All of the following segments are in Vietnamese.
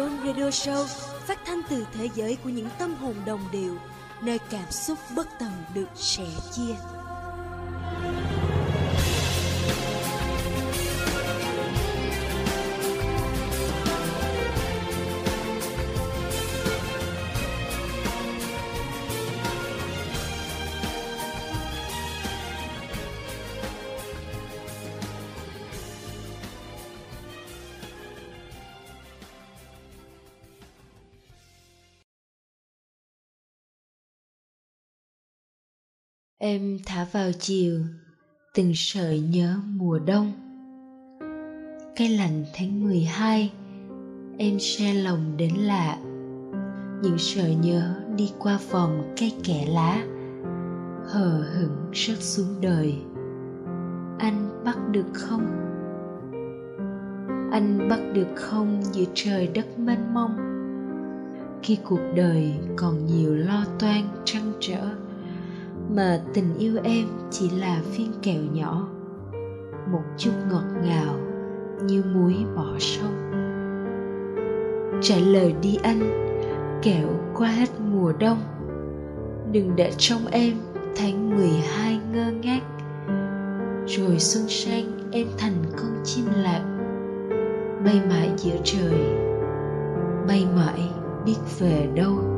World Radio Show phát thanh từ thế giới của những tâm hồn đồng điệu, nơi cảm xúc bất tận được sẻ chia. Em thả vào chiều, từng sợi nhớ mùa đông. Cái lạnh tháng 12 Em xe lòng đến lạ. Những sợi nhớ đi qua vòng cây kẻ lá, Hờ hững rớt xuống đời. Anh bắt được không? Anh bắt được không giữa trời đất mênh mông? Khi cuộc đời còn nhiều lo toan trăn trở mà tình yêu em chỉ là viên kẹo nhỏ, một chút ngọt ngào như muối bỏ sông. Trả lời đi anh, kẹo qua hết mùa đông, đừng để trong em tháng 12 ngơ ngác. Rồi xuân sang em thành con chim lạc, bay mãi giữa trời, bay mãi biết về đâu.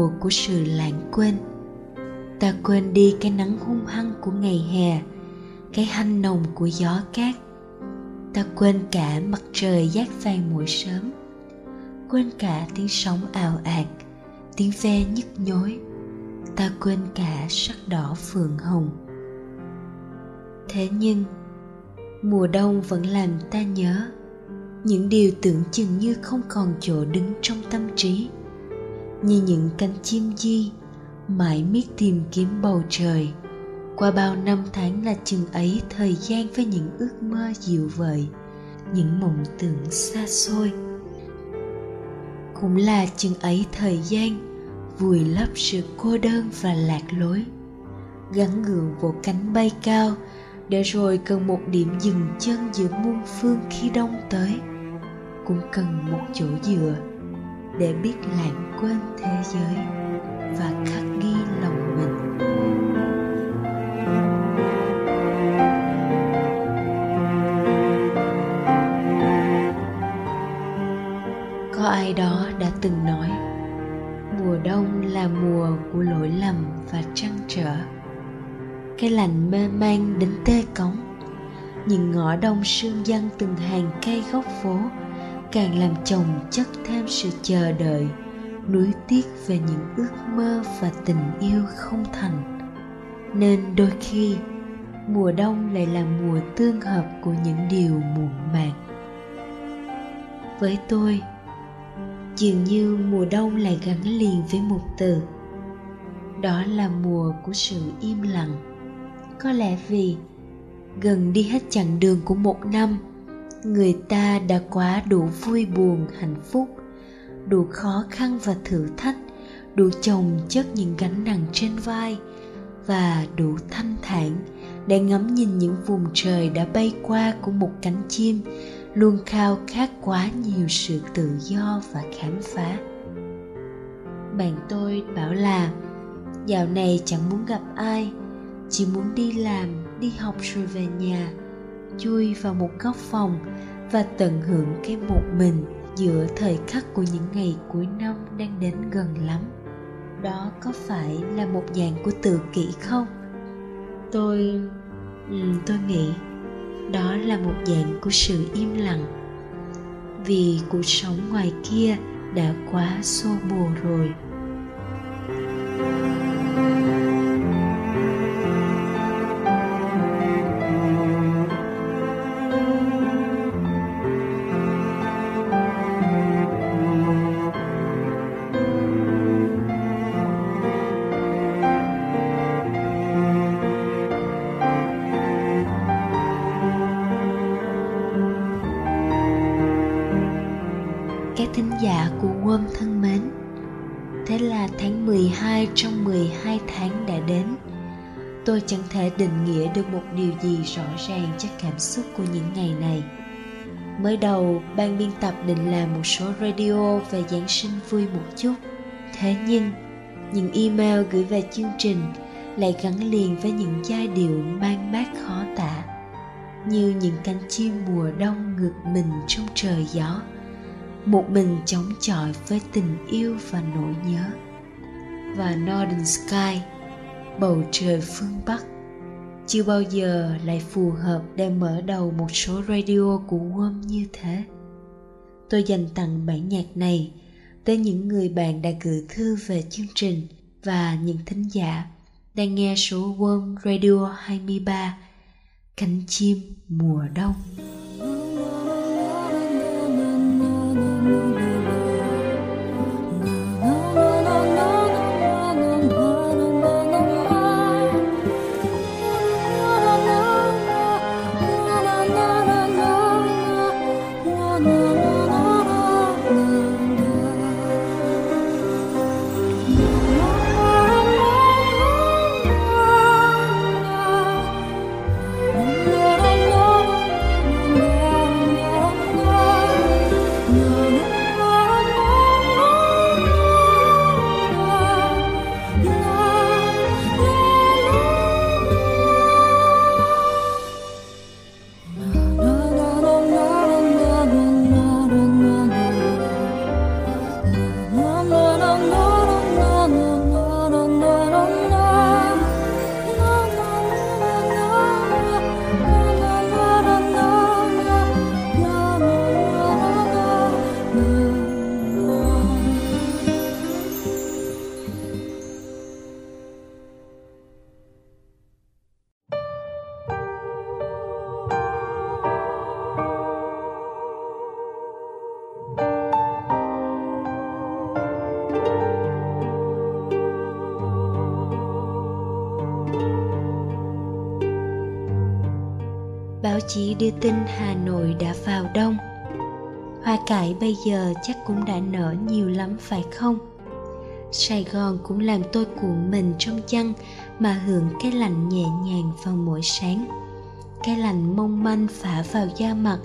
Mùa của sự lãng quên. Ta quên đi cái nắng hung hăng của ngày hè, cái hanh nồng của gió cát. Ta quên cả mặt trời giác vàng mỗi sớm. Quên cả tiếng sóng ào ạt, tiếng ve nhức nhối. Ta quên cả sắc đỏ phượng hồng. Thế nhưng, mùa đông vẫn làm ta nhớ những điều tưởng chừng như không còn chỗ đứng trong tâm trí như những cánh chim di, mãi miết tìm kiếm bầu trời. Qua bao năm tháng là chừng ấy thời gian với những ước mơ dịu vợi những mộng tưởng xa xôi. Cũng là chừng ấy thời gian, vùi lấp sự cô đơn và lạc lối. Gắn gượng vỗ cánh bay cao, để rồi cần một điểm dừng chân giữa muôn phương khi đông tới. Cũng cần một chỗ dựa để biết lãng quên thế giới và khắc ghi lòng mình. Có ai đó đã từng nói, mùa đông là mùa của lỗi lầm và trăn trở. Cái lạnh mê man đến tê cống. Những ngõ đông sương dân từng hàng cây góc phố càng làm chồng chất thêm sự chờ đợi, nuối tiếc về những ước mơ và tình yêu không thành. Nên đôi khi, mùa đông lại là mùa tương hợp của những điều muộn màng. Với tôi, dường như mùa đông lại gắn liền với một từ. Đó là mùa của sự im lặng. Có lẽ vì gần đi hết chặng đường của một năm người ta đã quá đủ vui buồn, hạnh phúc, đủ khó khăn và thử thách, đủ chồng chất những gánh nặng trên vai và đủ thanh thản. Để ngắm nhìn những vùng trời đã bay qua của một cánh chim, luôn khao khát quá nhiều sự tự do và khám phá. Bạn tôi bảo là, dạo này chẳng muốn gặp ai, chỉ muốn đi làm, đi học rồi về nhà chui vào một góc phòng và tận hưởng cái một mình giữa thời khắc của những ngày cuối năm đang đến gần lắm. Đó có phải là một dạng của tự kỷ không? Tôi ừ, tôi nghĩ đó là một dạng của sự im lặng. Vì cuộc sống ngoài kia đã quá xô bồ rồi. Điều gì rõ ràng cho cảm xúc của những ngày này. Mới đầu, ban biên tập định làm một số radio về Giáng sinh vui một chút. Thế nhưng, những email gửi về chương trình lại gắn liền với những giai điệu mang mát khó tả như những cánh chim mùa đông ngược mình trong trời gió một mình chống chọi với tình yêu và nỗi nhớ và northern sky bầu trời phương bắc chưa bao giờ lại phù hợp để mở đầu một số radio của Worm như thế. Tôi dành tặng bản nhạc này tới những người bạn đã gửi thư về chương trình và những thính giả đang nghe số Worm Radio 23 Cánh chim mùa đông. Chí đưa tin Hà Nội đã vào đông. Hoa cải bây giờ chắc cũng đã nở nhiều lắm phải không? Sài Gòn cũng làm tôi cuộn mình trong chăn mà hưởng cái lạnh nhẹ nhàng vào mỗi sáng. Cái lạnh mong manh phả vào da mặt,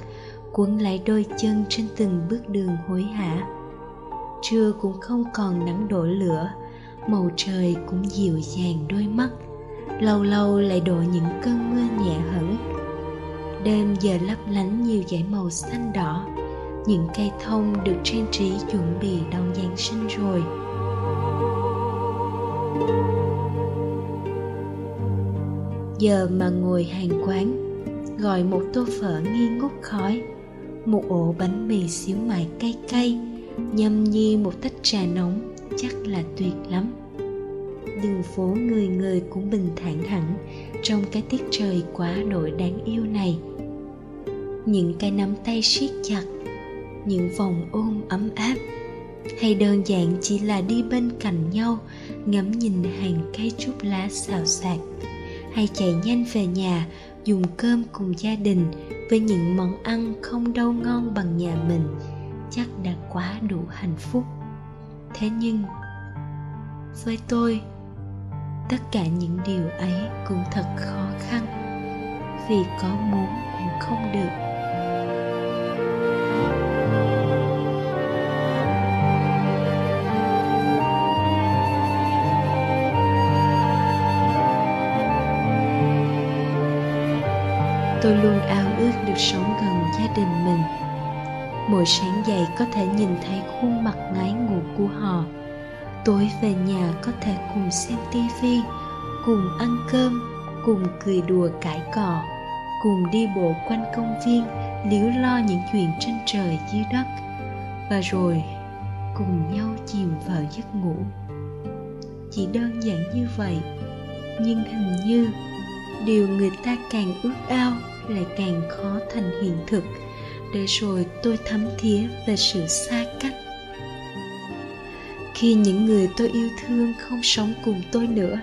cuốn lại đôi chân trên từng bước đường hối hả. Trưa cũng không còn nắng đổ lửa, màu trời cũng dịu dàng đôi mắt, lâu lâu lại đổ những cơn mưa nhẹ hẳn đêm giờ lấp lánh nhiều dải màu xanh đỏ. Những cây thông được trang trí chuẩn bị đón giáng sinh rồi. Giờ mà ngồi hàng quán, gọi một tô phở nghi ngút khói, một ổ bánh mì xíu mại cay cay, nhâm nhi một tách trà nóng, chắc là tuyệt lắm. Đường phố người người cũng bình thản hẳn trong cái tiết trời quá đổi đáng yêu này những cái nắm tay siết chặt, những vòng ôm ấm áp, hay đơn giản chỉ là đi bên cạnh nhau, ngắm nhìn hàng cây trúc lá xào xạc, hay chạy nhanh về nhà, dùng cơm cùng gia đình với những món ăn không đâu ngon bằng nhà mình, chắc đã quá đủ hạnh phúc. Thế nhưng, với tôi, tất cả những điều ấy cũng thật khó khăn, vì có muốn cũng không được. Tôi luôn ao ước được sống gần gia đình mình. Mỗi sáng dậy có thể nhìn thấy khuôn mặt ngái ngủ của họ. Tối về nhà có thể cùng xem tivi, cùng ăn cơm, cùng cười đùa cãi cọ, cùng đi bộ quanh công viên liếu lo những chuyện trên trời dưới đất. Và rồi, cùng nhau chìm vào giấc ngủ. Chỉ đơn giản như vậy, nhưng hình như điều người ta càng ước ao lại càng khó thành hiện thực. Để rồi tôi thấm thía về sự xa cách. Khi những người tôi yêu thương không sống cùng tôi nữa,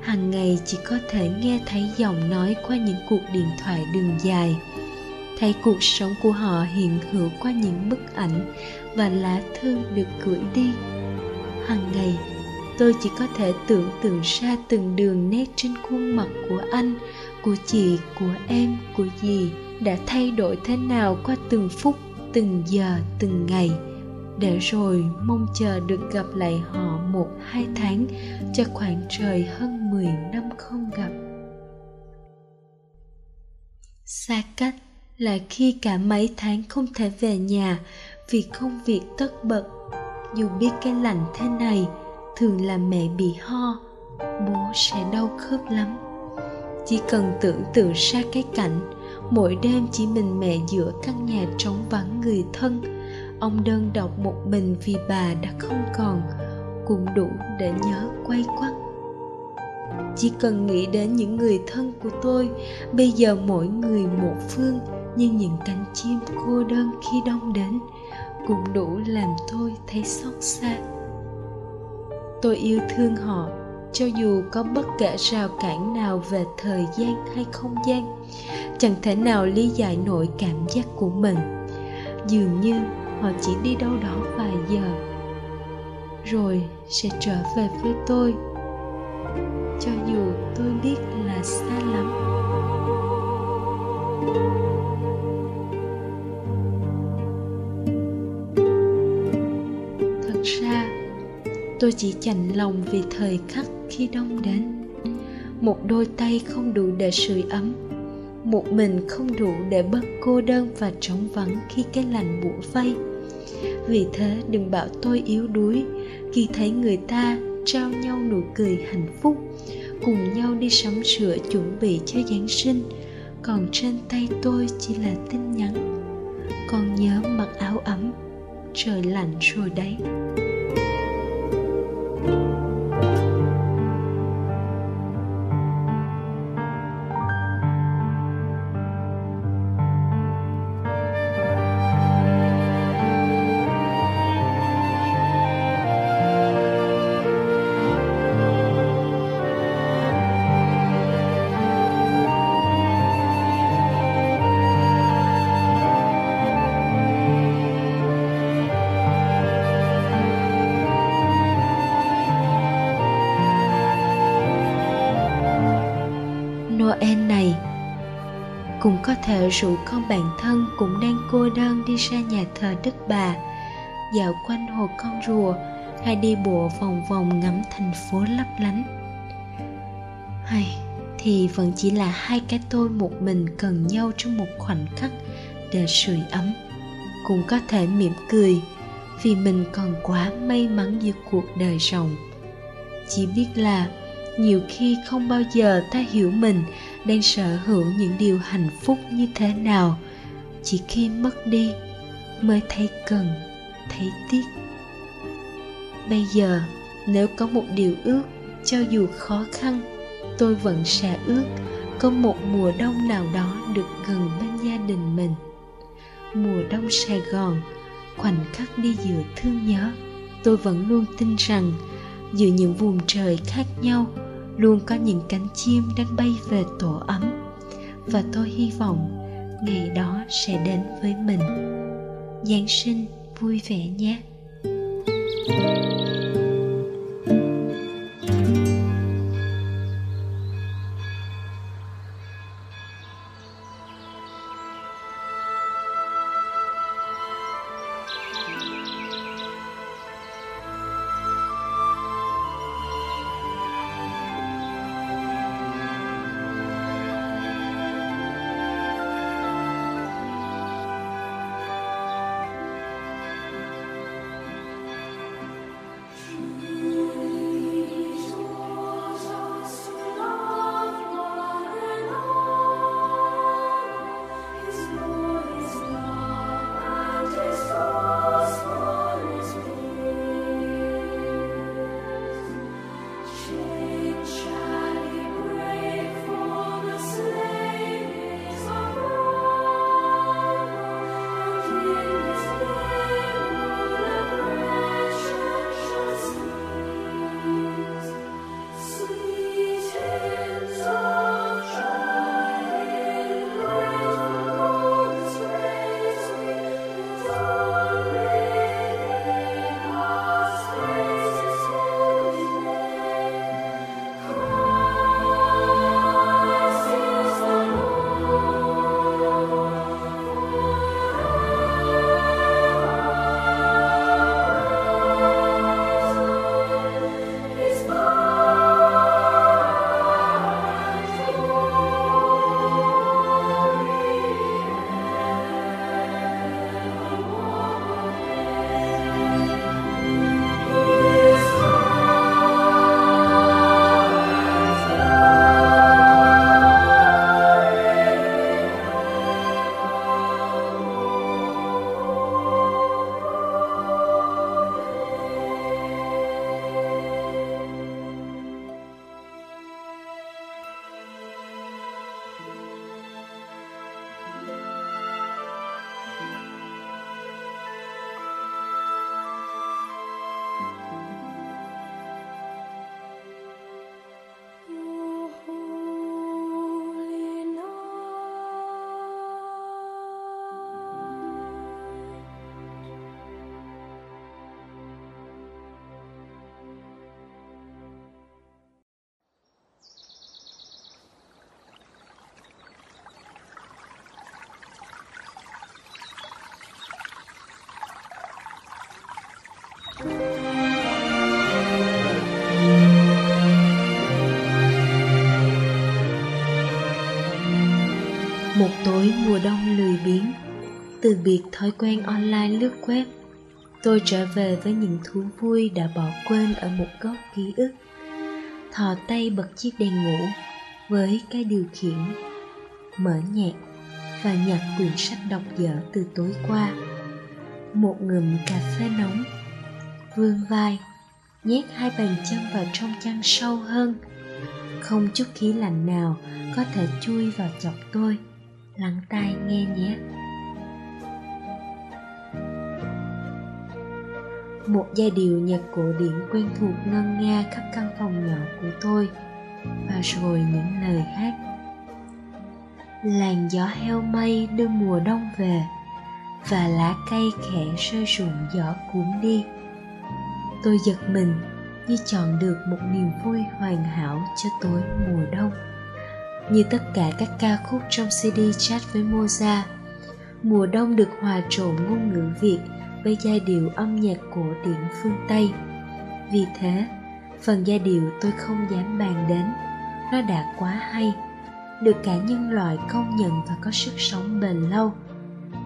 hàng ngày chỉ có thể nghe thấy giọng nói qua những cuộc điện thoại đường dài. Thấy cuộc sống của họ hiện hữu qua những bức ảnh và lá thư được gửi đi. Hàng ngày, tôi chỉ có thể tưởng tượng ra từng đường nét trên khuôn mặt của anh của chị, của em, của dì đã thay đổi thế nào qua từng phút, từng giờ, từng ngày? Để rồi mong chờ được gặp lại họ một, hai tháng cho khoảng trời hơn mười năm không gặp. Xa cách là khi cả mấy tháng không thể về nhà vì công việc tất bật. Dù biết cái lạnh thế này, thường là mẹ bị ho, bố sẽ đau khớp lắm chỉ cần tưởng tượng ra cái cảnh, mỗi đêm chỉ mình mẹ giữa căn nhà trống vắng người thân. Ông đơn độc một mình vì bà đã không còn, cũng đủ để nhớ quay quắt. Chỉ cần nghĩ đến những người thân của tôi, bây giờ mỗi người một phương, như những cánh chim cô đơn khi đông đến, cũng đủ làm tôi thấy xót xa. Tôi yêu thương họ cho dù có bất kể rào cản nào về thời gian hay không gian, chẳng thể nào lý giải nổi cảm giác của mình. Dường như họ chỉ đi đâu đó vài giờ, rồi sẽ trở về với tôi. Cho dù tôi biết là xa lắm. Thật ra, tôi chỉ chạnh lòng vì thời khắc khi đông đến. Một đôi tay không đủ để sưởi ấm, một mình không đủ để bớt cô đơn và trống vắng khi cái lạnh bủa vây. Vì thế, đừng bảo tôi yếu đuối. Khi thấy người ta trao nhau nụ cười hạnh phúc, cùng nhau đi sắm sửa chuẩn bị cho giáng sinh, còn trên tay tôi chỉ là tin nhắn. Con nhớ mặc áo ấm, trời lạnh rồi đấy. Rủ con bạn thân cũng đang cô đơn đi ra nhà thờ đức bà. Dạo quanh hồ con rùa, hay đi bộ vòng vòng ngắm thành phố lấp lánh. Hay thì vẫn chỉ là hai cái tôi một mình cần nhau trong một khoảnh khắc để sưởi ấm. Cũng có thể mỉm cười, vì mình còn quá may mắn giữa cuộc đời rộng. Chỉ biết là nhiều khi không bao giờ ta hiểu mình đang sở hữu những điều hạnh phúc như thế nào, chỉ khi mất đi mới thấy cần, thấy tiếc. Bây giờ, nếu có một điều ước, cho dù khó khăn, tôi vẫn sẽ ước có một mùa đông nào đó được gần bên gia đình mình. Mùa đông sài gòn, khoảnh khắc đi giữa thương nhớ, tôi vẫn luôn tin rằng giữa những vùng trời khác nhau luôn có những cánh chim đang bay về tổ ấm. Và tôi hy vọng ngày đó sẽ đến với mình. Giáng sinh vui vẻ nhé. thank you một tối mùa đông lười biếng, từ biệt thói quen online lướt web, tôi trở về với những thú vui đã bỏ quên ở một góc ký ức. Thò tay bật chiếc đèn ngủ với cái điều khiển, mở nhạc và nhặt quyển sách đọc dở từ tối qua. Một ngụm cà phê nóng vươn vai, nhét hai bàn chân vào trong chăn sâu hơn. Không chút khí lạnh nào có thể chui vào chọc tôi lắng tai nghe nhé. Một giai điệu nhạc cổ điển quen thuộc ngân nga khắp căn phòng nhỏ của tôi, và rồi những lời hát. Làn gió heo mây đưa mùa đông về, và lá cây khẽ rơi rụng gió cuốn đi. Tôi giật mình như chọn được một niềm vui hoàn hảo cho tối mùa đông như tất cả các ca khúc trong cd chat với Mozart. Mùa đông được hòa trộn ngôn ngữ việt với giai điệu âm nhạc cổ điển phương tây. Vì thế, phần giai điệu tôi không dám bàn đến. Nó đã quá hay, được cả nhân loại công nhận và có sức sống bền lâu.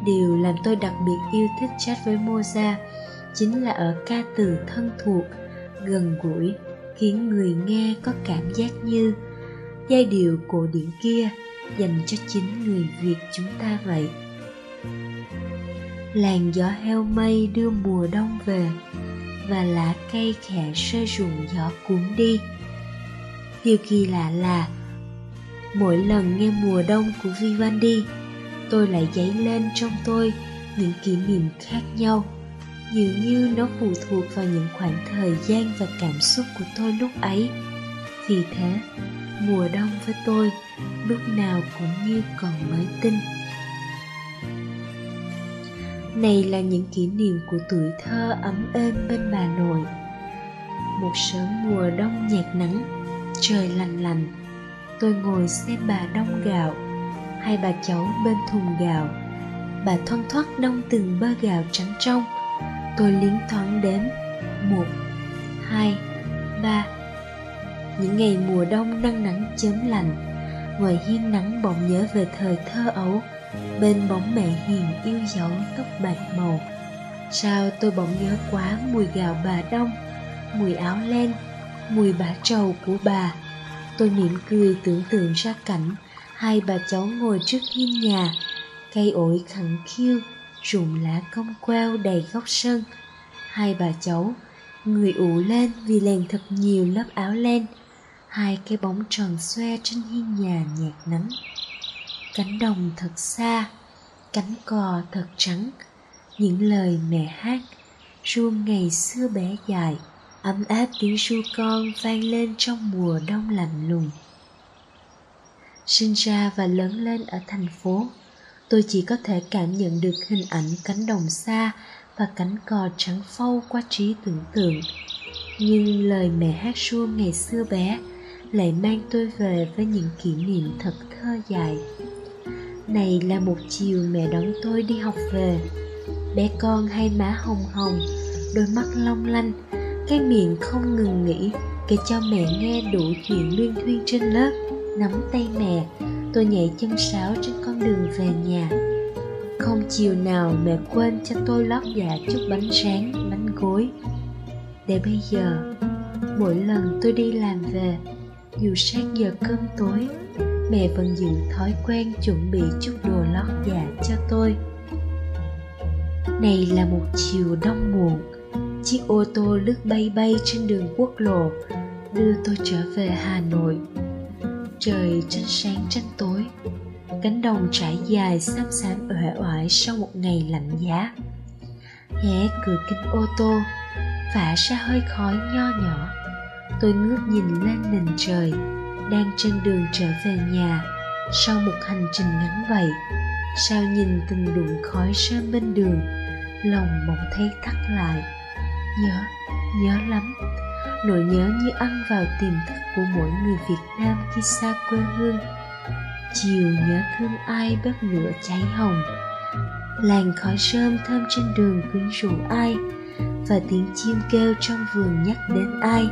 Điều làm tôi đặc biệt yêu thích chat với Mozart chính là ở ca từ thân thuộc, gần gũi, khiến người nghe có cảm giác như giai điệu cổ điển kia dành cho chính người việt chúng ta vậy. Làn gió heo mây đưa mùa đông về và lá cây khẽ rơi rụng gió cuốn đi. Điều kỳ lạ là, mỗi lần nghe mùa đông của vivaldi, tôi lại dấy lên trong tôi những kỷ niệm khác nhau, dường như nó phụ thuộc vào những khoảng thời gian và cảm xúc của tôi lúc ấy. Vì thế mùa đông với tôi, lúc nào cũng như còn mới tinh. Này là những kỷ niệm của tuổi thơ ấm êm bên bà nội. Một sớm mùa đông nhạt nắng, trời lành lành tôi ngồi xem bà đông gạo, hai bà cháu bên thùng gạo. Bà thoăn thoắt đông từng bơ gạo trắng trong. Tôi liến thoáng đếm, một, hai, ba những ngày mùa đông nắng nắng chớm lạnh, ngoài hiên nắng bỗng nhớ về thời thơ ấu, bên bóng mẹ hiền yêu dấu tóc bạc màu. Sao tôi bỗng nhớ quá mùi gạo bà đông, mùi áo len, mùi bả trầu của bà. Tôi mỉm cười tưởng tượng ra cảnh hai bà cháu ngồi trước hiên nhà, cây ổi khẳng khiu, rụng lá cong queo đầy góc sân. Hai bà cháu người ủ lên vì lèn thật nhiều lớp áo len hai cái bóng tròn xoe trên hiên nhà nhạt nắng. Cánh đồng thật xa, cánh cò thật trắng, những lời mẹ hát, ru ngày xưa bé dài, ấm áp tiếng ru con vang lên trong mùa đông lạnh lùng. Sinh ra và lớn lên ở thành phố, tôi chỉ có thể cảm nhận được hình ảnh cánh đồng xa và cánh cò trắng phau qua trí tưởng tượng. Nhưng lời mẹ hát ru ngày xưa bé lại mang tôi về với những kỷ niệm thật thơ dài. Này là một chiều mẹ đón tôi đi học về. Bé con hai má hồng hồng đôi mắt long lanh cái miệng không ngừng nghỉ kể cho mẹ nghe đủ chuyện liên thuyên trên lớp. Nắm tay mẹ tôi nhảy chân sáo trên con đường về nhà. Không chiều nào mẹ quên cho tôi lót dạ chút bánh sáng, bánh gối. Để bây giờ mỗi lần tôi đi làm về dù sát giờ cơm tối, mẹ vẫn giữ thói quen chuẩn bị chút đồ lót dạ cho tôi. Này là một chiều đông muộn, chiếc ô tô lướt bay bay trên đường quốc lộ, đưa tôi trở về hà nội. Trời tranh sáng tranh tối, cánh đồng trải dài xám xám uể oải sau một ngày lạnh giá. Hé cửa kính ô tô, phả ra hơi khói nho nhỏ tôi ngước nhìn lên nền trời, đang trên đường trở về nhà, sau một hành trình ngắn vậy, sao nhìn từng đụng khói sơm bên đường, lòng bỗng thấy thắt lại. Nhớ nhớ lắm, nỗi nhớ như ăn vào tiềm thức của mỗi người việt nam khi xa quê hương. Chiều nhớ thương ai bếp lửa cháy hồng, làn khói sơm thơm trên đường quyến rũ ai, và tiếng chim kêu trong vườn nhắc đến ai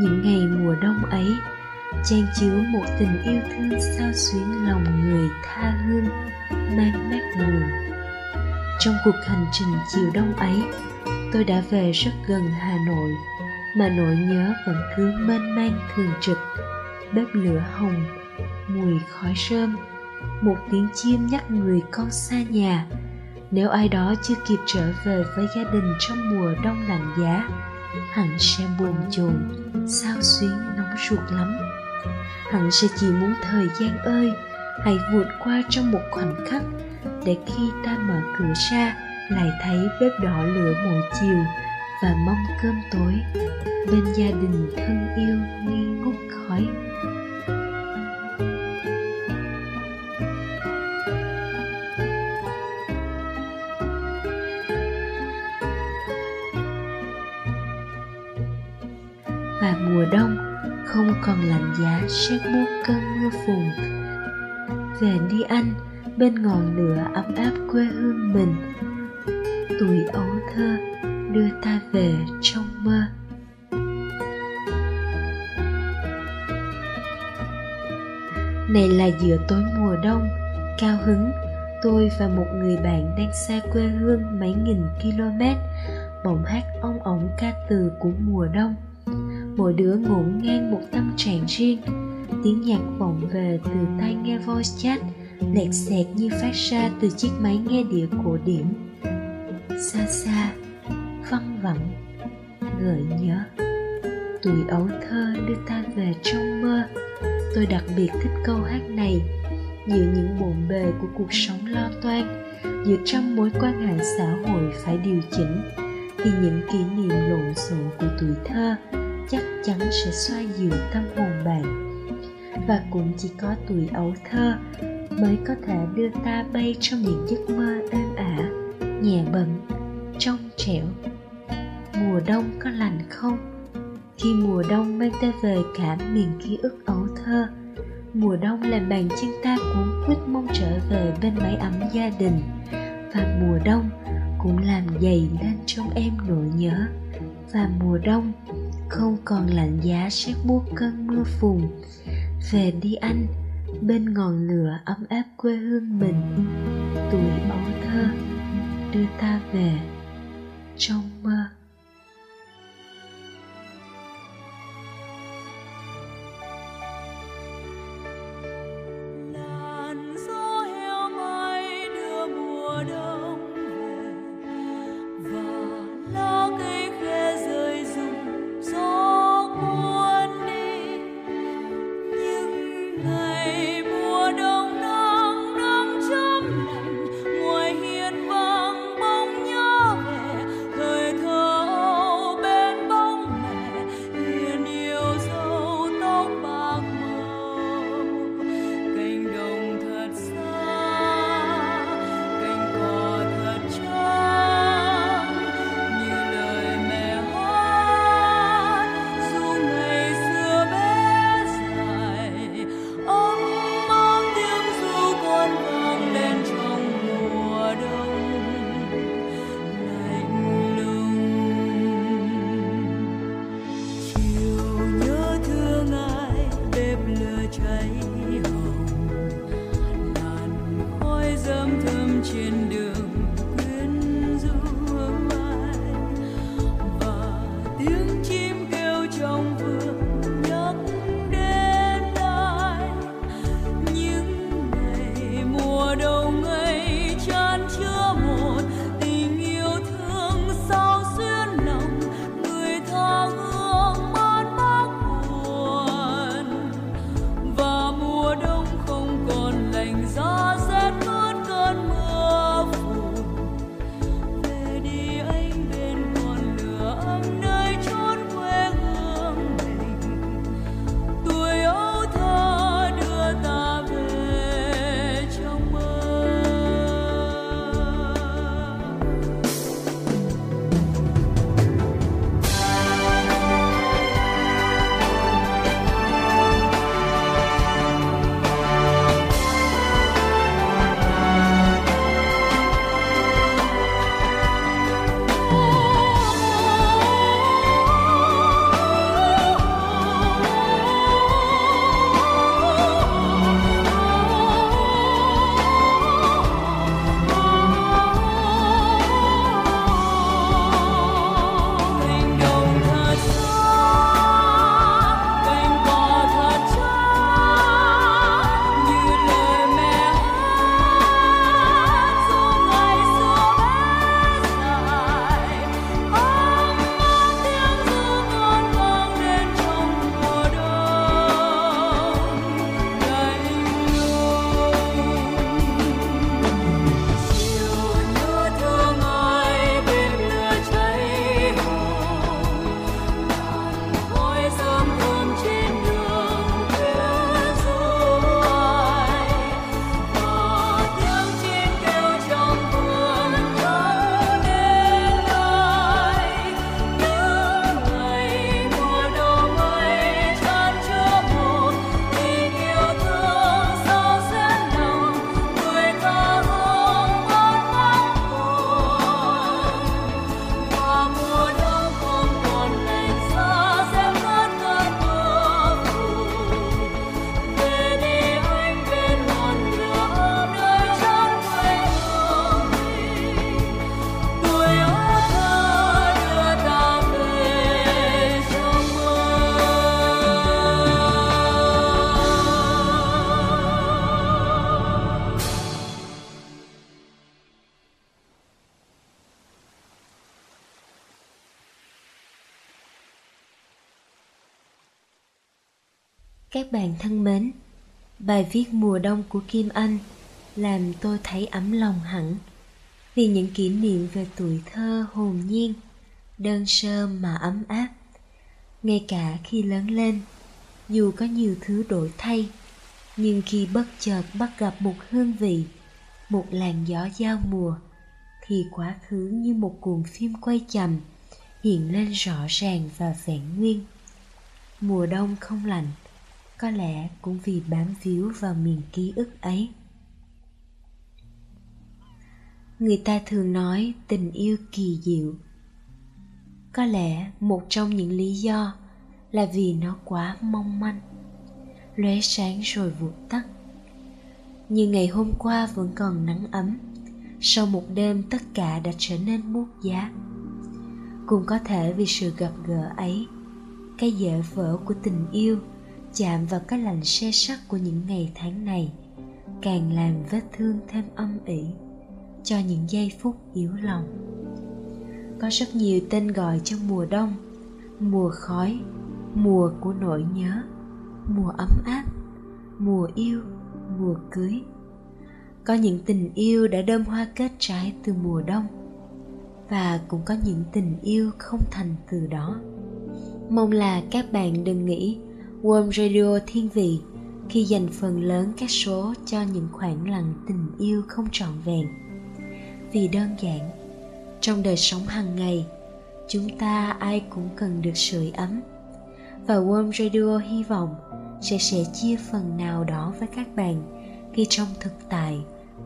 những ngày mùa đông ấy trang chứa một tình yêu thương sao xuyến lòng người tha hương, mang mát buồn trong cuộc hành trình chiều đông ấy, tôi đã về rất gần hà nội, mà nỗi nhớ vẫn cứ mênh mang thường trực. Bếp lửa hồng, mùi khói rơm một tiếng chim nhắc người con xa nhà. Nếu ai đó chưa kịp trở về với gia đình trong mùa đông lạnh giá hẳn sẽ buồn chồn sao xuyến nóng ruột lắm. Hẳn sẽ chỉ muốn thời gian ơi, hãy vượt qua trong một khoảnh khắc, để khi ta mở cửa ra, lại thấy bếp đỏ lửa mỗi chiều và mong cơm tối. Bên gia đình thân yêu nghi ngút khói. Và mùa đông không còn lạnh giá rét buốt cơn mưa phùn. Về đi anh bên ngọn lửa ấm áp quê hương mình. Tuổi ấu thơ đưa ta về trong mơ. Này là giữa tối mùa đông, cao hứng, tôi và một người bạn đang xa quê hương mấy nghìn km bỗng hát ong ổng ca từ của mùa đông mỗi đứa ngổn ngang một tâm trạng riêng. Tiếng nhạc vọng về từ tai nghe voice chat, lẹt xẹt như phát ra từ chiếc máy nghe đĩa cổ điển. Xa xa, văng vẳng, gợi nhớ. Tuổi ấu thơ đưa ta về trong mơ. Tôi đặc biệt thích câu hát này. Giữa những bộn bề của cuộc sống lo toan, giữa trong mối quan hệ xã hội phải điều chỉnh. Thì những kỷ niệm lộn xộn của tuổi thơ chắc chắn sẽ xoa dịu tâm hồn bạn. Và cũng chỉ có tuổi ấu thơ mới có thể đưa ta bay trong những giấc mơ êm ả, nhẹ bẩn trong trẻo. Mùa đông có lành không? Khi mùa đông mang ta về cả miền ký ức ấu thơ, mùa đông làm bàn chân ta cuốn quýt mong trở về bên mái ấm gia đình. Và mùa đông cũng làm dày lên trong em nỗi nhớ. Và mùa đông không còn lạnh giá rét buốt cơn mưa phùn về đi anh, bên ngọn lửa ấm áp quê hương mình. Tuổi ấu thơ, đưa ta về. Trong thân mến, bài viết mùa đông của Kim Anh làm tôi thấy ấm lòng hẳn vì những kỷ niệm về tuổi thơ hồn nhiên, đơn sơ mà ấm áp. Ngay cả khi lớn lên, dù có nhiều thứ đổi thay, nhưng khi bất chợt bắt gặp một hương vị, một làn gió giao mùa, thì quá khứ như một cuộn phim quay chậm hiện lên rõ ràng và vẹn nguyên. Mùa đông không lạnh, có lẽ cũng vì bám víu vào miền ký ức ấy. Người ta thường nói tình yêu kỳ diệu. Có lẽ một trong những lý do là vì nó quá mong manh, lóe sáng rồi vụt tắt. Như ngày hôm qua vẫn còn nắng ấm, sau một đêm tất cả đã trở nên buốt giá cũng có thể vì sự gặp gỡ ấy cái dễ vỡ của tình yêu chạm vào cái lạnh xe sắt của những ngày tháng này, càng làm vết thương thêm âm ỉ cho những giây phút yếu lòng. Có rất nhiều tên gọi cho mùa đông, mùa khói, mùa của nỗi nhớ, mùa ấm áp, mùa yêu, mùa cưới. Có những tình yêu đã đơm hoa kết trái từ mùa đông, và cũng có những tình yêu không thành từ đó. Mong là các bạn đừng nghĩ Warm Radio thiên vị khi dành phần lớn các số cho những khoảng lặng tình yêu không trọn vẹn. Vì đơn giản, trong đời sống hàng ngày, chúng ta ai cũng cần được sưởi ấm. Và Warm Radio hy vọng sẽ sẽ chia phần nào đó với các bạn khi trong thực tại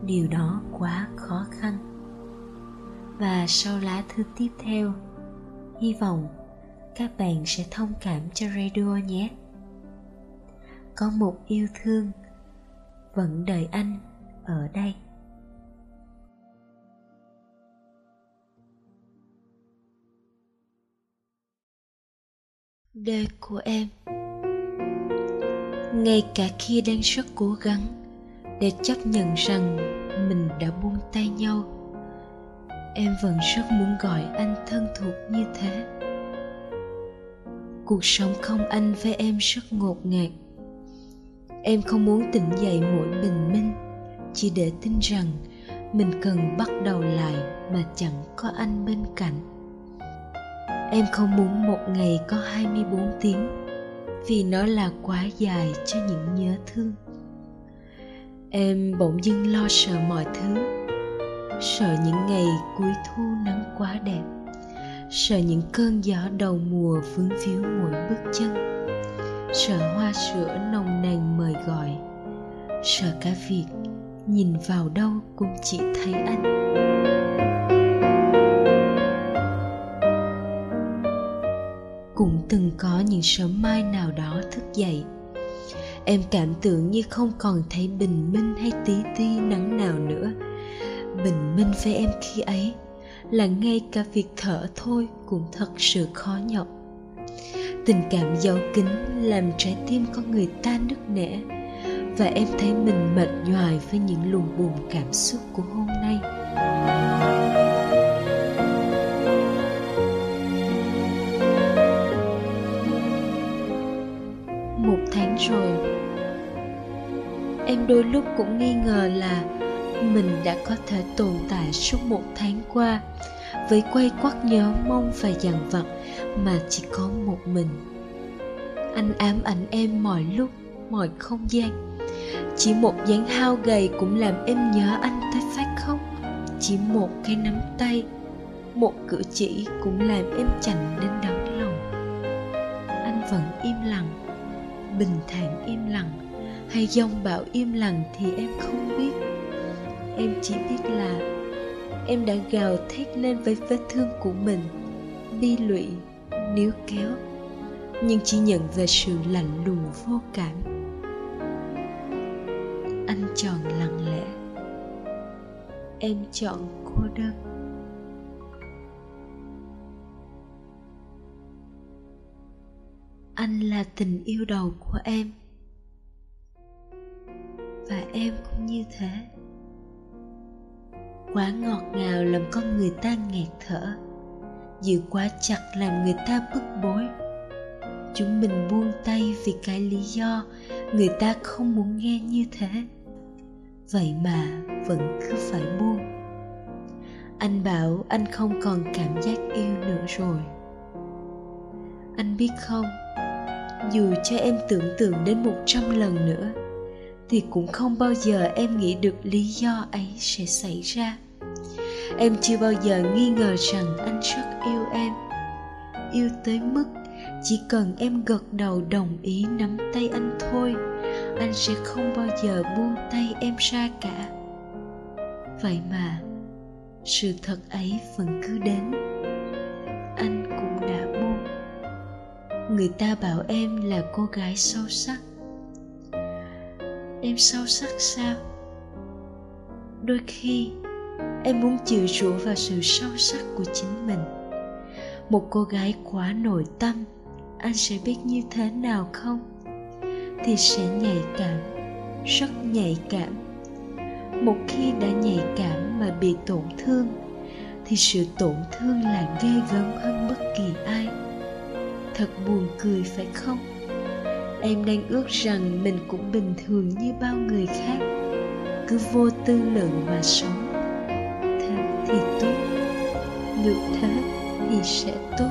điều đó quá khó khăn. Và sau lá thư tiếp theo, hy vọng các bạn sẽ thông cảm cho radio nhé có một yêu thương vẫn đợi anh ở đây. Đời của em, ngay cả khi đang rất cố gắng để chấp nhận rằng mình đã buông tay nhau, em vẫn rất muốn gọi anh thân thuộc như thế. Cuộc sống không anh với em rất ngột ngạt em không muốn tỉnh dậy mỗi bình minh, chỉ để tin rằng mình cần bắt đầu lại mà chẳng có anh bên cạnh. Em không muốn một ngày có 24 tiếng, vì nó là quá dài cho những nhớ thương. Em bỗng dưng lo sợ mọi thứ, sợ những ngày cuối thu nắng quá đẹp, sợ những cơn gió đầu mùa vướng víu mỗi bước chân sợ hoa sữa nồng nàn mời gọi. Sợ cả việc nhìn vào đâu cũng chỉ thấy anh cũng từng có những sớm mai nào đó thức dậy. Em cảm tưởng như không còn thấy bình minh hay tí ti nắng nào nữa. Bình minh với em khi ấy là ngay cả việc thở thôi cũng thật sự khó nhọc tình cảm giấu kín làm trái tim con người ta nức nẻ. Và em thấy mình mệt nhoài với những luồng buồn cảm xúc của hôm nay. Một tháng rồi, em đôi lúc cũng nghi ngờ là mình đã có thể tồn tại suốt một tháng qua với quay quắt nhớ mong và dằn vặt mà chỉ có một mình. Anh ám ảnh em mọi lúc, mọi không gian. Chỉ một dáng hao gầy cũng làm em nhớ anh tới phát khóc. Chỉ một cái nắm tay, một cử chỉ cũng làm em chạnh đến đắng lòng. Anh vẫn im lặng, bình thản im lặng. Hay dông bão im lặng thì em không biết. Em chỉ biết là em đã gào thét lên với vết thương của mình. Bi lụy, níu kéo. Nhưng chỉ nhận về sự lạnh lùng vô cảm. Anh chọn lặng lẽ. Em chọn cô đơn. Anh là tình yêu đầu của em. Và em cũng như thế quá ngọt ngào làm con người ta nghẹt thở. Giữ quá chặt làm người ta bức bối. Chúng mình buông tay vì cái lý do người ta không muốn nghe như thế. Vậy mà vẫn cứ phải buông. Anh bảo anh không còn cảm giác yêu nữa rồi. Anh biết không, dù cho em tưởng tượng đến một trăm lần nữa, thì cũng không bao giờ em nghĩ được lý do ấy sẽ xảy ra em chưa bao giờ nghi ngờ rằng anh rất yêu em. Yêu tới mức chỉ cần em gật đầu đồng ý nắm tay anh thôi, anh sẽ không bao giờ buông tay em ra cả. Vậy mà, sự thật ấy vẫn cứ đến. Anh cũng đã buông. Người ta bảo em là cô gái sâu sắc. Em sâu sắc sao? Đôi khi em muốn chịu rủa vào sự sâu sắc của chính mình. Một cô gái quá nội tâm, anh sẽ biết như thế nào không? Thì sẽ nhạy cảm, rất nhạy cảm. Một khi đã nhạy cảm mà bị tổn thương, thì sự tổn thương là ghê gớm hơn bất kỳ ai. Thật buồn cười, phải không? Em đang ước rằng mình cũng bình thường như bao người khác. Cứ vô tư lượng mà sống thì tốt ngược thế thì sẽ tốt.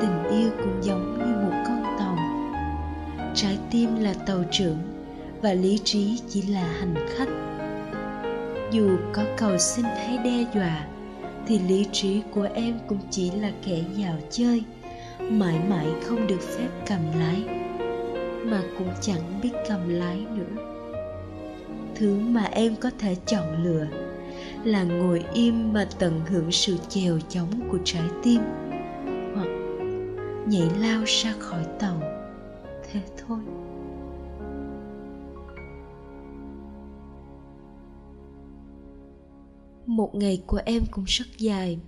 Tình yêu cũng giống như một con tàu. Trái tim là tàu trưởng và lý trí chỉ là hành khách. Dù có cầu xin hay đe dọa, thì lý trí của em cũng chỉ là kẻ dạo chơi mãi mãi không được phép cầm lái, mà cũng chẳng biết cầm lái nữa. Thứ mà em có thể chọn lựa là ngồi im mà tận hưởng sự chèo chóng của trái tim, hoặc nhảy lao ra khỏi tàu. Thế thôi. Một ngày của em cũng rất dài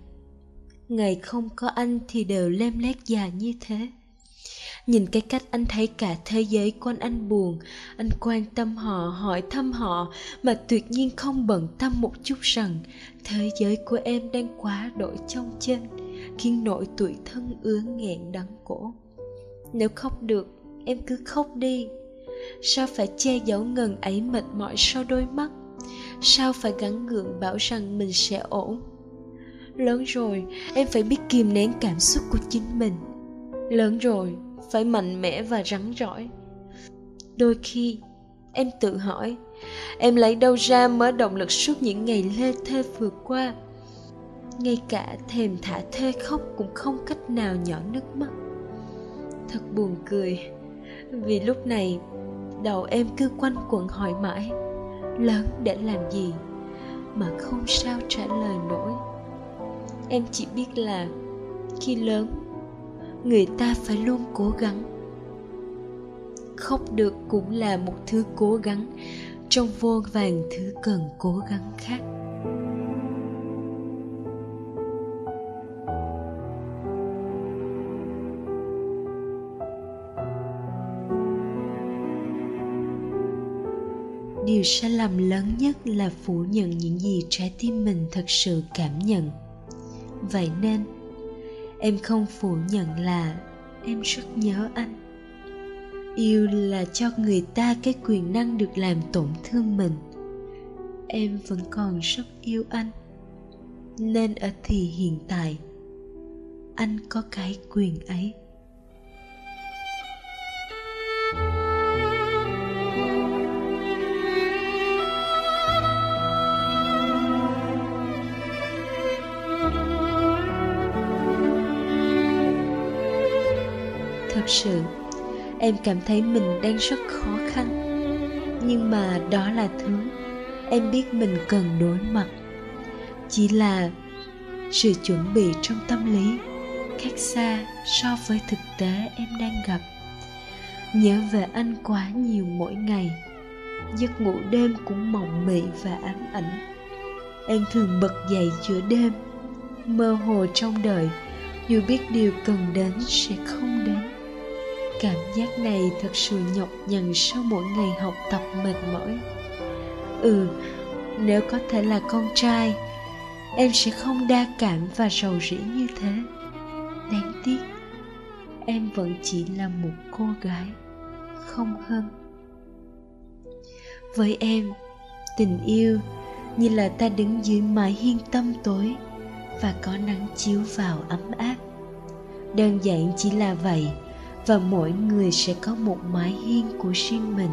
ngày không có anh thì đều lem lét già như thế. Nhìn cái cách anh thấy cả thế giới quanh anh buồn, anh quan tâm họ, hỏi thăm họ, mà tuyệt nhiên không bận tâm một chút rằng thế giới của em đang quá đổi trong trên khiến nỗi tuổi thân ứa nghẹn đắng cổ. Nếu khóc được, em cứ khóc đi. Sao phải che giấu ngần ấy mệt mỏi sau đôi mắt? Sao phải gắn gượng bảo rằng mình sẽ ổn? Lớn rồi, em phải biết kìm nén cảm xúc của chính mình. Lớn rồi, phải mạnh mẽ và rắn rỏi. Đôi khi, em tự hỏi, em lấy đâu ra mới động lực suốt những ngày lê thê vừa qua? Ngay cả thèm thả thê khóc cũng không cách nào nhỏ nước mắt. Thật buồn cười, vì lúc này, đầu em cứ quanh quẩn hỏi mãi. Lớn để làm gì mà không sao trả lời nổi em chỉ biết là khi lớn, người ta phải luôn cố gắng. Khóc được cũng là một thứ cố gắng, trong vô vàng thứ cần cố gắng khác. Điều sai lầm lớn nhất là phủ nhận những gì trái tim mình thật sự cảm nhận vậy nên, em không phủ nhận là em rất nhớ anh. Yêu là cho người ta cái quyền năng được làm tổn thương mình. Em vẫn còn rất yêu anh. Nên ở thì hiện tại, anh có cái quyền ấy. Thật sự. Em cảm thấy mình đang rất khó khăn. Nhưng mà đó là thứ em biết mình cần đối mặt. Chỉ là sự chuẩn bị trong tâm lý khác xa so với thực tế em đang gặp. Nhớ về anh quá nhiều mỗi ngày. Giấc ngủ đêm cũng mộng mị và ám ảnh. Em thường bật dậy giữa đêm, mơ hồ trong đời. Dù biết điều cần đến sẽ không đến cảm giác này thật sự nhọc nhằn sau mỗi ngày học tập mệt mỏi. Ừ nếu có thể là con trai, em sẽ không đa cảm và rầu rĩ như thế. Đáng tiếc, em vẫn chỉ là một cô gái, không hơn. Với em, tình yêu như là ta đứng dưới mái hiên tâm tối và có nắng chiếu vào ấm áp. Đơn giản chỉ là vậy và mỗi người sẽ có một mái hiên của riêng mình.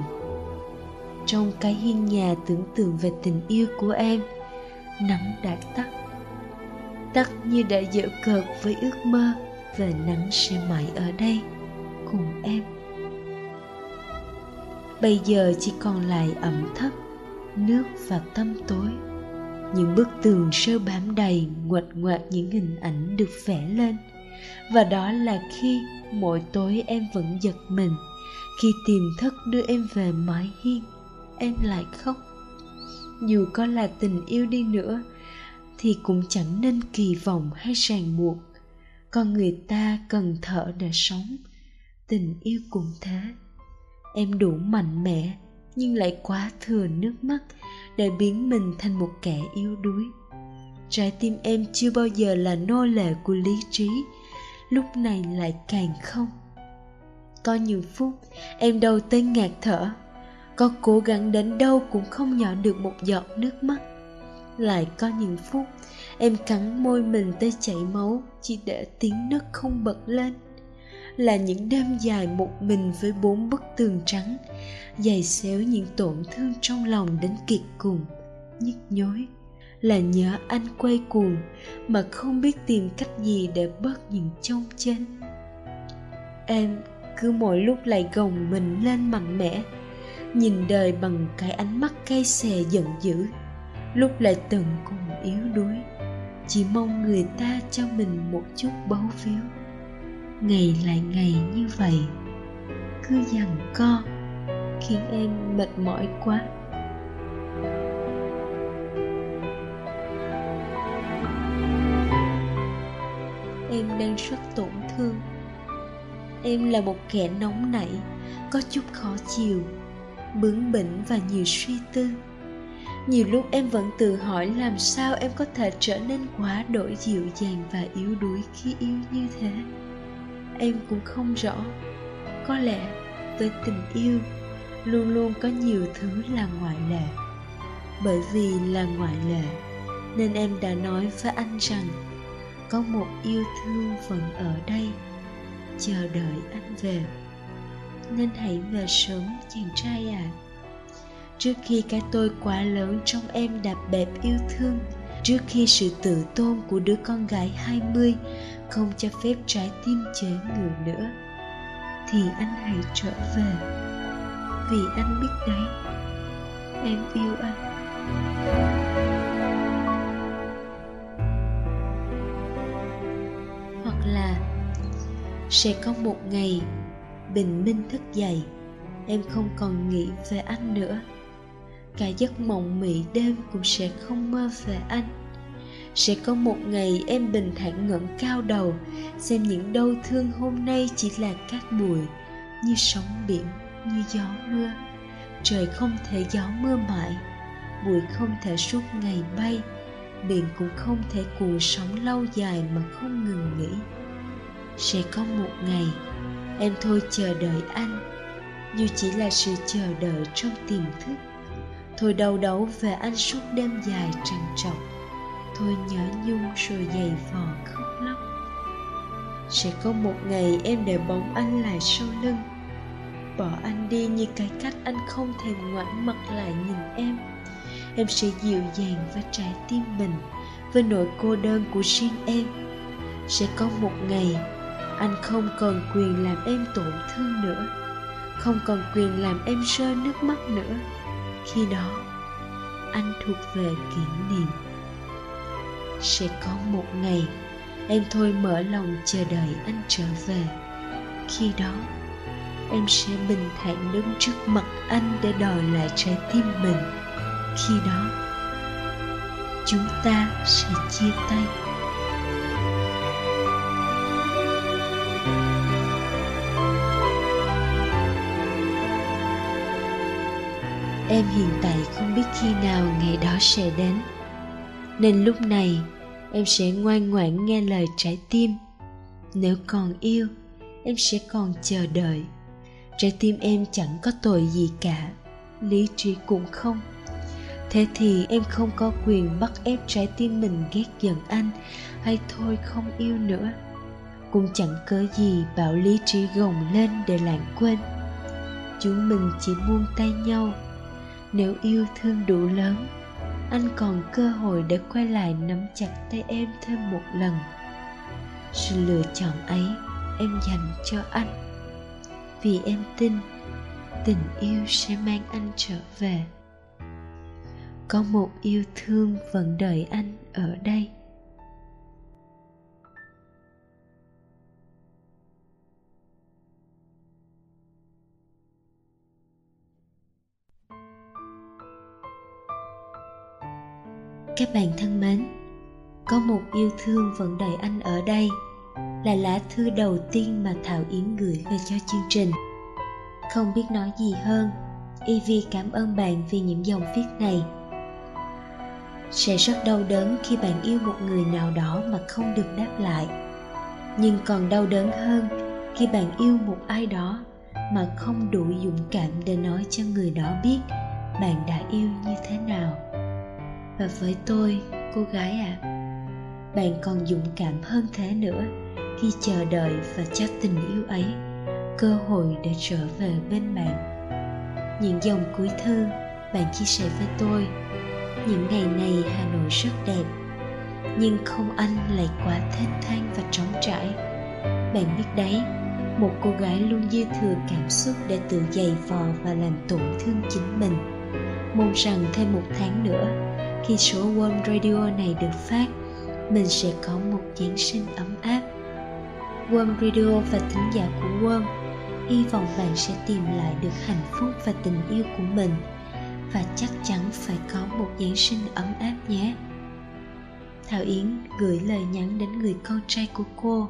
Trong cái hiên nhà tưởng tượng về tình yêu của em, nắng đã tắt. Tắt như đã dở cợt với ước mơ và nắng sẽ mãi ở đây cùng em. Bây giờ chỉ còn lại ẩm thấp, nước và tâm tối. Những bức tường sơ bám đầy nguệch ngoạc những hình ảnh được vẽ lên. Và đó là khi mỗi tối em vẫn giật mình. Khi tìm thức đưa em về mái hiên, em lại khóc. Dù có là tình yêu đi nữa, thì cũng chẳng nên kỳ vọng hay ràng buộc. Con người ta cần thở để sống. Tình yêu cũng thế. Em đủ mạnh mẽ, nhưng lại quá thừa nước mắt để biến mình thành một kẻ yếu đuối. Trái tim em chưa bao giờ là nô lệ của lý trí lúc này lại càng không. Có nhiều phút, em đầu tên ngạt thở. Có cố gắng đến đâu cũng không nhỏ được một giọt nước mắt. Lại có những phút, em cắn môi mình tới chảy máu chỉ để tiếng nấc không bật lên. Là những đêm dài một mình với bốn bức tường trắng, dày xéo những tổn thương trong lòng đến kiệt cùng, nhức nhối là nhớ anh quay cuồng mà không biết tìm cách gì để bớt những trông trên. Em cứ mỗi lúc lại gồng mình lên mạnh mẽ, nhìn đời bằng cái ánh mắt cay xè giận dữ, lúc lại từng cùng yếu đuối. Chỉ mong người ta cho mình một chút bấu phiếu. ngày lại ngày như vậy, cứ giằng co, khiến em mệt mỏi quá. Em đang rất tổn thương. Em là một kẻ nóng nảy, có chút khó chịu, bướng bỉnh và nhiều suy tư. Nhiều lúc em vẫn tự hỏi làm sao em có thể trở nên quá đổi dịu dàng và yếu đuối khi yêu như thế. Em cũng không rõ, có lẽ với tình yêu, luôn luôn có nhiều thứ là ngoại lệ. Bởi vì là ngoại lệ, nên em đã nói với anh rằng có một yêu thương vẫn ở đây, chờ đợi anh về. Nên hãy về sớm, chàng trai à trước khi cái tôi quá lớn trong em đạp bẹp yêu thương, trước khi sự tự tôn của đứa con gái 20 không cho phép trái tim chế ngự nữa, thì anh hãy trở về. Vì anh biết đấy, em yêu anh. Sẽ có một ngày bình minh thức dậy. Em không còn nghĩ về anh nữa. Cả giấc mộng mị đêm cũng sẽ không mơ về anh. Sẽ có một ngày em bình thản ngẩng cao đầu, xem những đau thương hôm nay chỉ là cát bụi như sóng biển, như gió mưa. Trời không thể gió mưa mãi, bụi không thể suốt ngày bay, biển cũng không thể cuộn sóng lâu dài mà không ngừng nghỉ sẽ có một ngày em thôi chờ đợi anh, như chỉ là sự chờ đợi trong tiềm thức. Thôi đau đấu về anh suốt đêm dài trằn trọc, thôi nhớ nhung rồi dày vò khóc lóc. Sẽ có một ngày em để bóng anh lại sau lưng, bỏ anh đi như cái cách anh không thèm ngoảnh mặt lại nhìn em. Em sẽ dịu dàng và trái tim mình với nỗi cô đơn của riêng em. Sẽ có một ngày anh không còn quyền làm em tổn thương nữa, không còn quyền làm em rơi nước mắt nữa. Khi đó, anh thuộc về kỷ niệm. Sẽ có một ngày, em thôi mở lòng chờ đợi anh trở về. Khi đó, em sẽ bình thản đứng trước mặt anh để đòi lại trái tim mình. Khi đó, chúng ta sẽ chia tay. Em hiện tại không biết khi nào ngày đó sẽ đến. Nên lúc này, em sẽ ngoan ngoãn nghe lời trái tim. Nếu còn yêu, em sẽ còn chờ đợi. Trái tim em chẳng có tội gì cả, lý trí cũng không. Thế thì em không có quyền bắt ép trái tim mình ghét giận anh, hay thôi không yêu nữa. Cũng chẳng cớ gì bảo lý trí gồng lên để lãng quên. Chúng mình chỉ buông tay nhau nếu yêu thương đủ lớn, anh còn cơ hội để quay lại nắm chặt tay em thêm một lần. Sự lựa chọn ấy em dành cho anh. Vì em tin tình yêu sẽ mang anh trở về. Có một yêu thương vẫn đợi anh ở đây. Các bạn thân mến, có một yêu thương vẫn đợi anh ở đây là lá thư đầu tiên mà thảo yến gửi về cho chương trình. Không biết nói gì hơn Ev cảm ơn bạn vì những dòng viết này. Sẽ rất đau đớn khi bạn yêu một người nào đó mà không được đáp lại. Nhưng còn đau đớn hơn khi bạn yêu một ai đó mà không đủ dũng cảm để nói cho người đó biết bạn đã yêu như thế nào và với tôi cô gái ạ à, bạn còn dũng cảm hơn thế nữa khi chờ đợi và cho tình yêu ấy cơ hội để trở về bên bạn. Những dòng cuối thư bạn chia sẻ với tôi những ngày này hà nội rất đẹp nhưng không anh lại quá thênh thang và trống trải. Bạn biết đấy một cô gái luôn dư thừa cảm xúc để tự dày vò và làm tổn thương chính mình. Mong rằng thêm một tháng nữa khi số Warm Radio này được phát, mình sẽ có một Giáng sinh ấm áp Warm Radio và thính giả của Warm hy vọng bạn sẽ tìm lại được hạnh phúc và tình yêu của mình và chắc chắn phải có một Giáng sinh ấm áp nhé. Thảo Yến gửi lời nhắn đến người con trai của cô,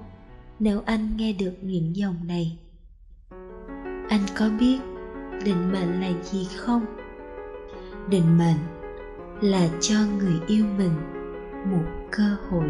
nếu anh nghe được những dòng này. Anh có biết định mệnh là gì không? Định mệnh là cho người yêu mình một cơ hội.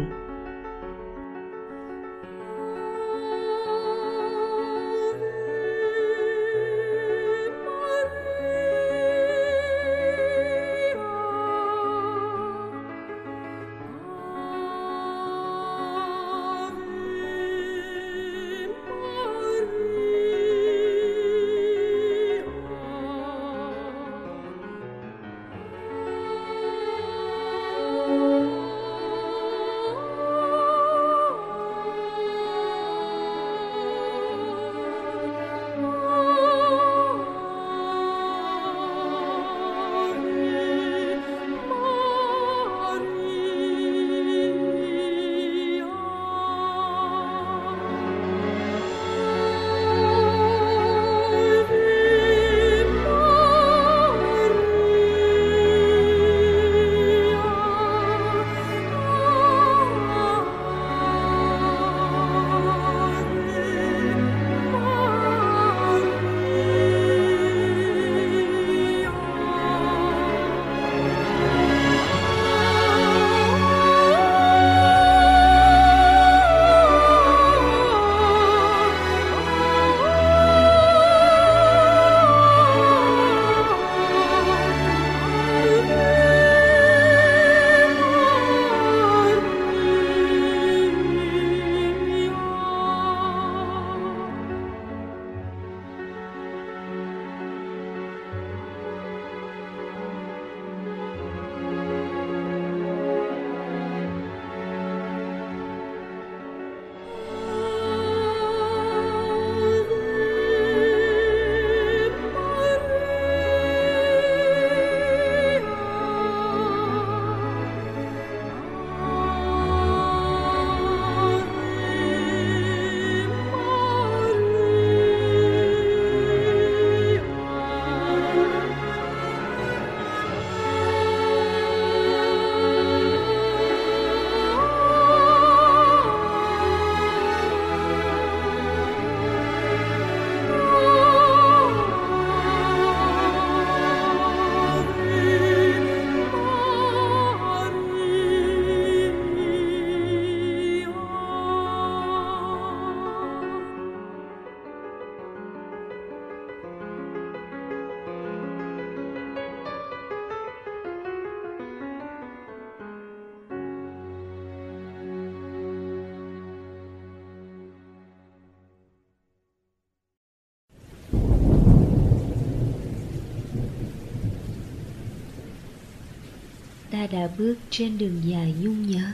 Ta đã bước trên đường dài nhung nhớ.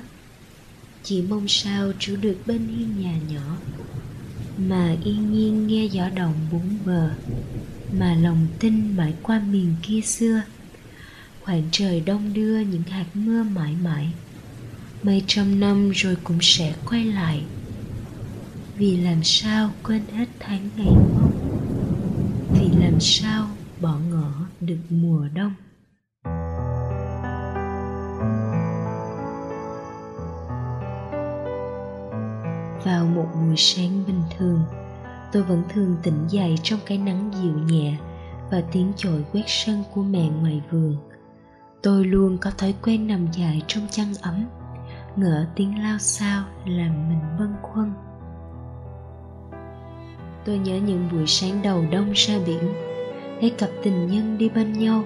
Chỉ mong sao chủ được bên hiên nhà nhỏ, mà yên nhiên nghe gió đồng bốn bờ, mà lòng tin mãi qua miền kia xưa. Khoảng trời đông đưa những hạt mưa mãi mãi, mấy trăm năm rồi cũng sẽ quay lại. Vì làm sao quên hết tháng ngày mong vì làm sao bỏ ngỏ được mùa đông? Vào một buổi sáng bình thường. Tôi vẫn thường tỉnh dậy trong cái nắng dịu nhẹ và tiếng chổi quét sân của mẹ ngoài vườn. Tôi luôn có thói quen nằm dài trong chăn ấm, ngỡ tiếng lao sao làm mình bâng khuâng. Tôi nhớ những buổi sáng đầu đông ra biển, thấy cặp tình nhân đi bên nhau,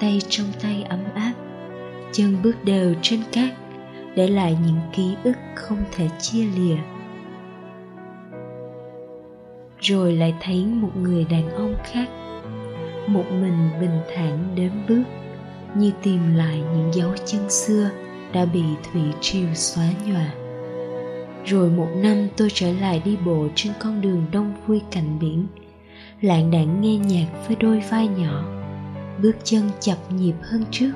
tay trong tay ấm áp, chân bước đều trên cát, để lại những ký ức không thể chia lìa rồi lại thấy một người đàn ông khác. Một mình bình thản đếm bước, như tìm lại những dấu chân xưa đã bị thủy triều xóa nhòa. Rồi một năm tôi trở lại đi bộ trên con đường đông vui cạnh biển, lạng đạng nghe nhạc với đôi vai nhỏ, bước chân chập nhịp hơn trước.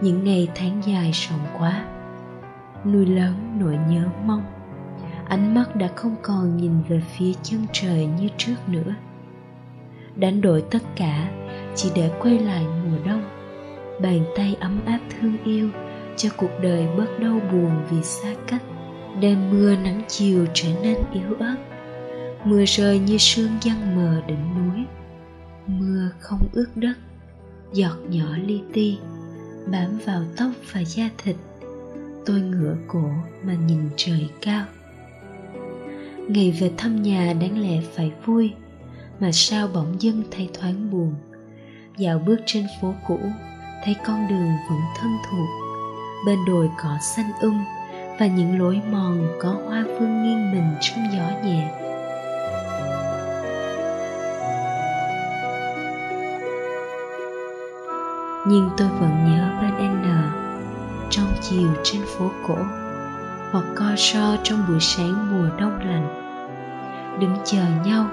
Những ngày tháng dài sống quá, nuôi lớn nỗi nhớ mong ánh mắt đã không còn nhìn về phía chân trời như trước nữa. Đánh đổi tất cả, chỉ để quay lại mùa đông. Bàn tay ấm áp thương yêu cho cuộc đời bớt đau buồn vì xa cách đêm mưa nắng chiều trở nên yếu ớt. Mưa rơi như sương giăng mờ đỉnh núi. Mưa không ướt đất, giọt nhỏ li ti, bám vào tóc và da thịt. Tôi ngửa cổ mà nhìn trời cao ngày về thăm nhà đáng lẽ phải vui, mà sao bỗng dưng thấy thoáng buồn. Dạo bước trên phố cũ, thấy con đường vẫn thân thuộc, bên đồi cỏ xanh um và những lối mòn có hoa phương nghiêng mình trong gió nhẹ. Nhưng tôi vẫn nhớ bên N trong chiều trên phố cổ hoặc co so trong buổi sáng mùa đông lạnh. Đứng chờ nhau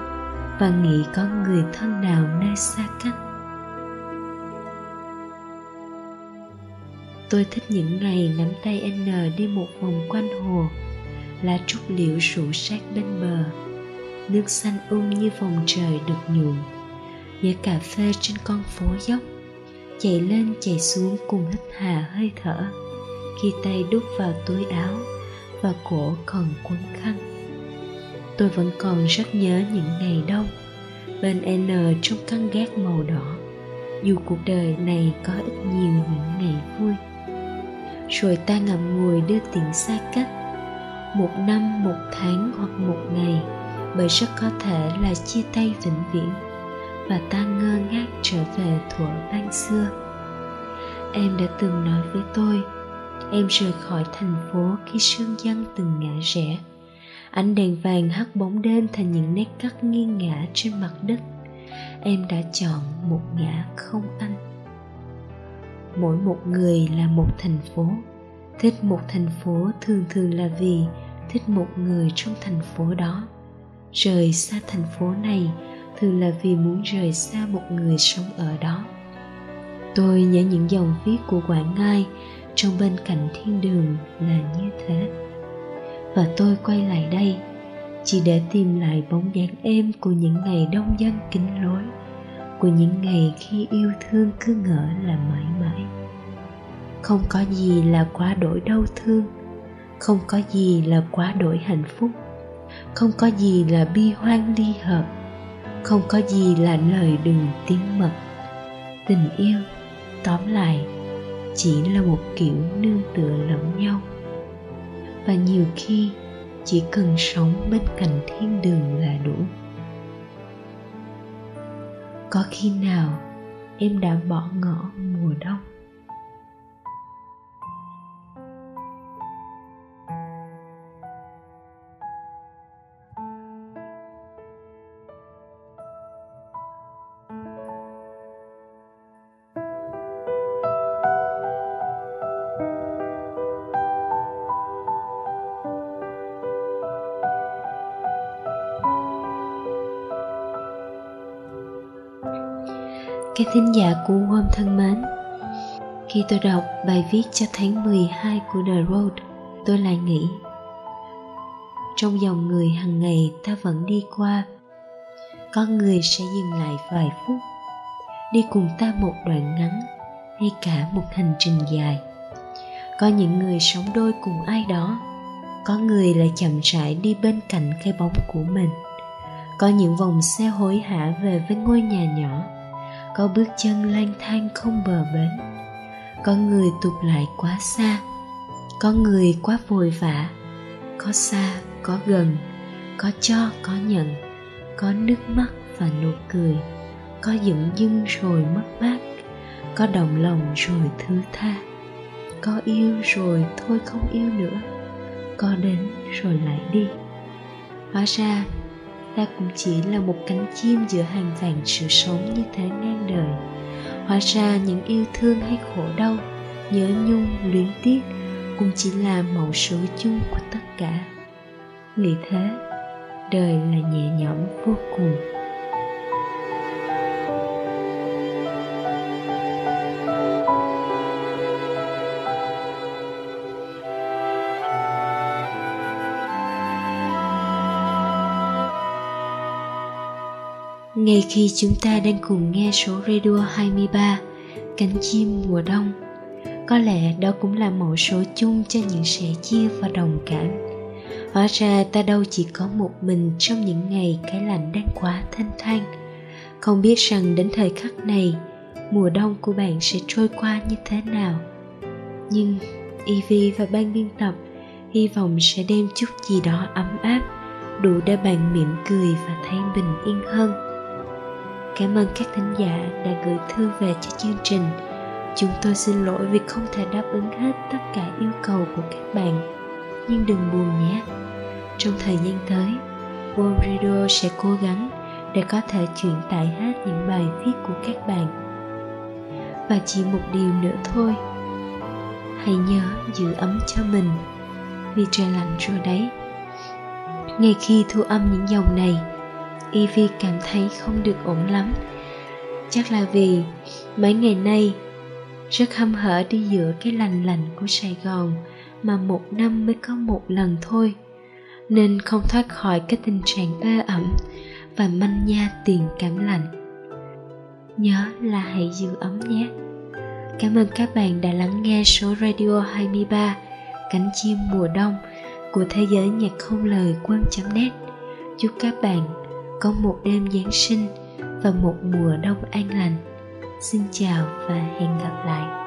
và nghĩ có người thân nào nơi xa cách. Tôi thích những ngày nắm tay n đi một vòng quanh hồ, lá trúc liễu rủ sát bên bờ, nước xanh um như vòng trời được nhuộm, nhớ cà phê trên con phố dốc, chạy lên chạy xuống cùng hít hà hơi thở khi tay đút vào túi áo và cổ còn quấn khăn tôi vẫn còn rất nhớ những ngày đông, bên n trong căn gác màu đỏ. Dù cuộc đời này có ít nhiều những ngày vui. Rồi ta ngậm ngùi đưa tiện xa cách. Một năm, một tháng hoặc một ngày, bởi rất có thể là chia tay vĩnh viễn, và ta ngơ ngác trở về thuở ban xưa. Em đã từng nói với tôi em rời khỏi thành phố khi sương dân từng ngã rẽ. Ánh đèn vàng hắt bóng đêm thành những nét cắt nghiêng ngã trên mặt đất. Em đã chọn một ngã không anh. Mỗi một người là một thành phố. Thích một thành phố thường thường là vì thích một người trong thành phố đó. Rời xa thành phố này thường là vì muốn rời xa một người sống ở đó. Tôi nhớ những dòng viết của quảng ngai trong bên cạnh thiên đường là như thế. Và tôi quay lại đây, chỉ để tìm lại bóng dáng êm của những ngày đông dân kính lối, của những ngày khi yêu thương cứ ngỡ là mãi mãi. Không có gì là quá đổi đau thương, không có gì là quá đổi hạnh phúc, không có gì là bi hoang ly hợp, không có gì là lời đừng tiếng mật. Tình yêu, tóm lại chỉ là một kiểu nương tựa lẫn nhau. Và nhiều khi, chỉ cần sống bên cạnh thiên đường là đủ. Có khi nào em đã bỏ ngỏ mùa đông? Các thính giả của Worm thân mến, Khi tôi đọc bài viết cho tháng 12 của The Road, Tôi lại nghĩ, Trong dòng người hàng ngày ta vẫn đi qua, Có người sẽ dừng lại vài phút, Đi cùng ta một đoạn ngắn Hay cả một hành trình dài. Có những người sống đôi cùng ai đó, Có người lại chậm rãi đi bên cạnh cái bóng của mình. Có những vòng xe hối hả về với ngôi nhà nhỏ có bước chân lang thang không bờ bến. Có người tụt lại quá xa, có người quá vội vã, có xa, có gần, có cho, có nhận, có nước mắt và nụ cười, có dựng dưng rồi mất mát, có đồng lòng rồi thứ tha, có yêu rồi thôi không yêu nữa, có đến rồi lại đi. Hóa ra ta cũng chỉ là một cánh chim giữa hàng vàng sự sống như thế ngang đời. Hóa ra những yêu thương hay khổ đau, nhớ nhung, luyến tiếc cũng chỉ là mẫu số chung của tất cả. Nghĩ thế, đời là nhẹ nhõm vô cùng. Ngay khi chúng ta đang cùng nghe số radio 23 cánh chim mùa đông, có lẽ đó cũng là mẫu số chung cho những sẻ chia và đồng cảm. Hóa ra ta đâu chỉ có một mình trong những ngày cái lạnh đang quá thanh thang. Không biết rằng đến thời khắc này, mùa đông của bạn sẽ trôi qua như thế nào. Nhưng Evie và ban biên tập hy vọng sẽ đem chút gì đó ấm áp, đủ để bạn mỉm cười và thấy bình yên hơn. Cảm ơn các thính giả đã gửi thư về cho chương trình. Chúng tôi xin lỗi vì không thể đáp ứng hết tất cả yêu cầu của các bạn. Nhưng đừng buồn nhé. Trong thời gian tới, World Radio sẽ cố gắng để có thể truyền tải hết những bài viết của các bạn. Và chỉ một điều nữa thôi. Hãy nhớ giữ ấm cho mình vì trời lạnh rồi đấy. Ngay khi thu âm những dòng này, Evie cảm thấy không được ổn lắm. Chắc là vì mấy ngày nay rất hâm hở đi giữa cái lành lạnh của Sài Gòn mà một năm mới có một lần thôi, nên không thoát khỏi cái tình trạng ê ẩm và manh nha tiền cảm lạnh. Nhớ là hãy giữ ấm nhé. Cảm ơn các bạn đã lắng nghe số radio 23 cánh chim mùa đông của thế giới nhạc không lời quân.net chúc các bạn có một đêm Giáng sinh và một mùa đông an lành. Xin chào và hẹn gặp lại.